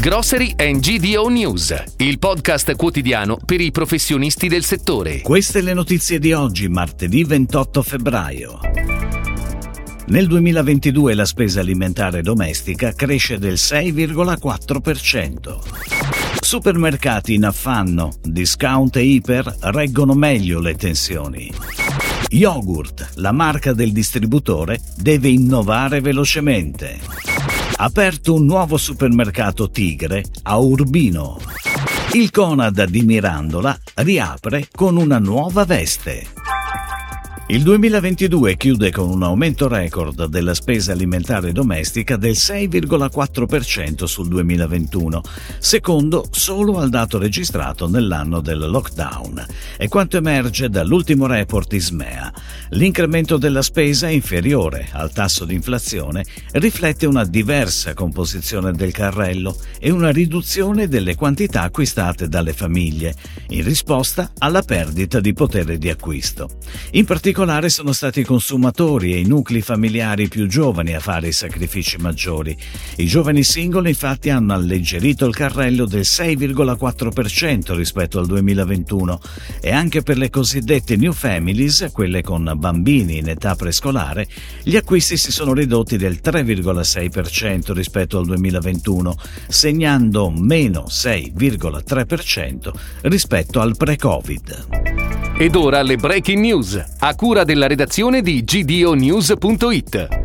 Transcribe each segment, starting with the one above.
Grocery and GDO News, il podcast quotidiano per i professionisti del settore. Queste le notizie di oggi, martedì 28 febbraio. Nel 2022 la spesa alimentare domestica cresce del 6,4%. Supermercati in affanno, discount e iper reggono meglio le tensioni. Yogurt, la marca del distributore, deve innovare velocemente. Aperto un nuovo supermercato Tigre a Urbino. Il Conad di Mirandola riapre con una nuova veste. Il 2022 chiude con un aumento record della spesa alimentare domestica del 6,4% sul 2021, secondo solo al dato registrato nell'anno del lockdown. È quanto emerge dall'ultimo report ISMEA. L'incremento della spesa inferiore al tasso di inflazione riflette una diversa composizione del carrello e una riduzione delle quantità acquistate dalle famiglie, in risposta alla perdita di potere di acquisto. In particolare sono stati i consumatori e i nuclei familiari più giovani a fare i sacrifici maggiori. I giovani singoli infatti hanno alleggerito il carrello del 6,4% rispetto al 2021 e anche per le cosiddette new families, quelle con bambini in età prescolare, gli acquisti si sono ridotti del 3,6% rispetto al 2021, segnando meno 6,3% rispetto al pre-Covid. Ed ora le breaking news, a cura della redazione di gdonews.it.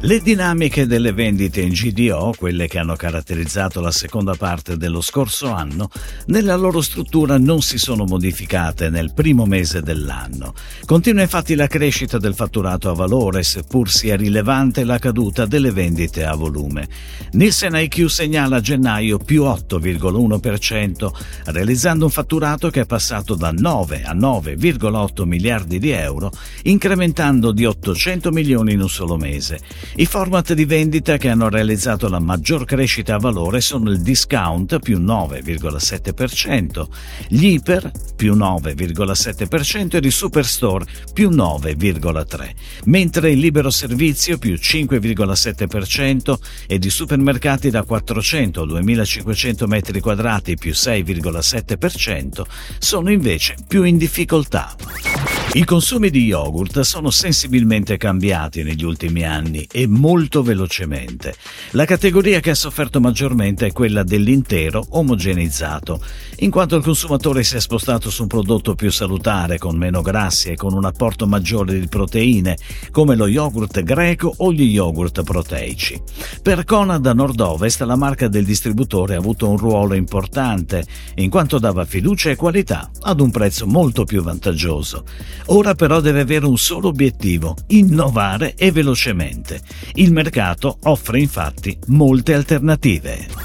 Le dinamiche delle vendite in GDO, quelle che hanno caratterizzato la seconda parte dello scorso anno, nella loro struttura non si sono modificate nel primo mese dell'anno. Continua infatti la crescita del fatturato a valore, seppur sia rilevante la caduta delle vendite a volume. Nielsen IQ segnala a gennaio più 8,1%, realizzando un fatturato che è passato da 9 a 9,8 miliardi di euro, incrementando di 800 milioni in un solo mese. I format di vendita che hanno realizzato la maggior crescita a valore sono il discount più 9,7%, gli iper più 9,7% ed il superstore più 9,3%, mentre il libero servizio più 5,7% ed i supermercati da 400 a 2500 metri quadrati più 6,7% sono invece più in difficoltà. I consumi di yogurt sono sensibilmente cambiati negli ultimi anni e molto velocemente. La categoria che ha sofferto maggiormente è quella dell'intero omogeneizzato, in quanto il consumatore si è spostato su un prodotto più salutare, con meno grassi e con un apporto maggiore di proteine, come lo yogurt greco o gli yogurt proteici. Per Conad Nord-Ovest la marca del distributore ha avuto un ruolo importante, in quanto dava fiducia e qualità ad un prezzo molto più vantaggioso. Ora però deve avere un solo obiettivo, innovare e velocemente. Il mercato offre infatti molte alternative.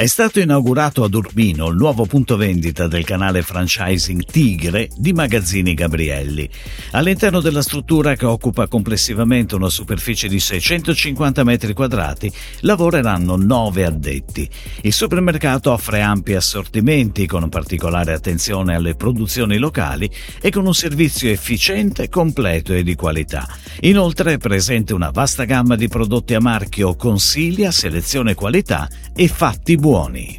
È stato inaugurato ad Urbino il nuovo punto vendita del canale franchising Tigre di Magazzini Gabrielli. All'interno della struttura, che occupa complessivamente una superficie di 650 metri quadrati, lavoreranno nove addetti. Il supermercato offre ampi assortimenti con particolare attenzione alle produzioni locali e con un servizio efficiente, completo e di qualità. Inoltre è presente una vasta gamma di prodotti a marchio Consiglia, selezione qualità e fatti buoni. Buoni.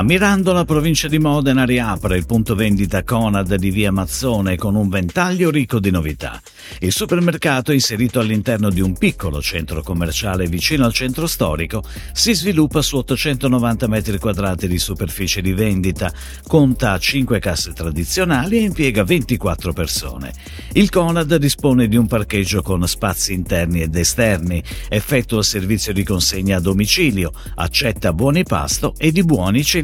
A Mirandola, provincia di Modena, riapre il punto vendita Conad di via Mazzone con un ventaglio ricco di novità. Il supermercato, inserito all'interno di un piccolo centro commerciale vicino al centro storico, si sviluppa su 890 metri quadrati di superficie di vendita, conta 5 casse tradizionali e impiega 24 persone. Il Conad dispone di un parcheggio con spazi interni ed esterni, effettua servizio di consegna a domicilio, accetta buoni pasto e di buoni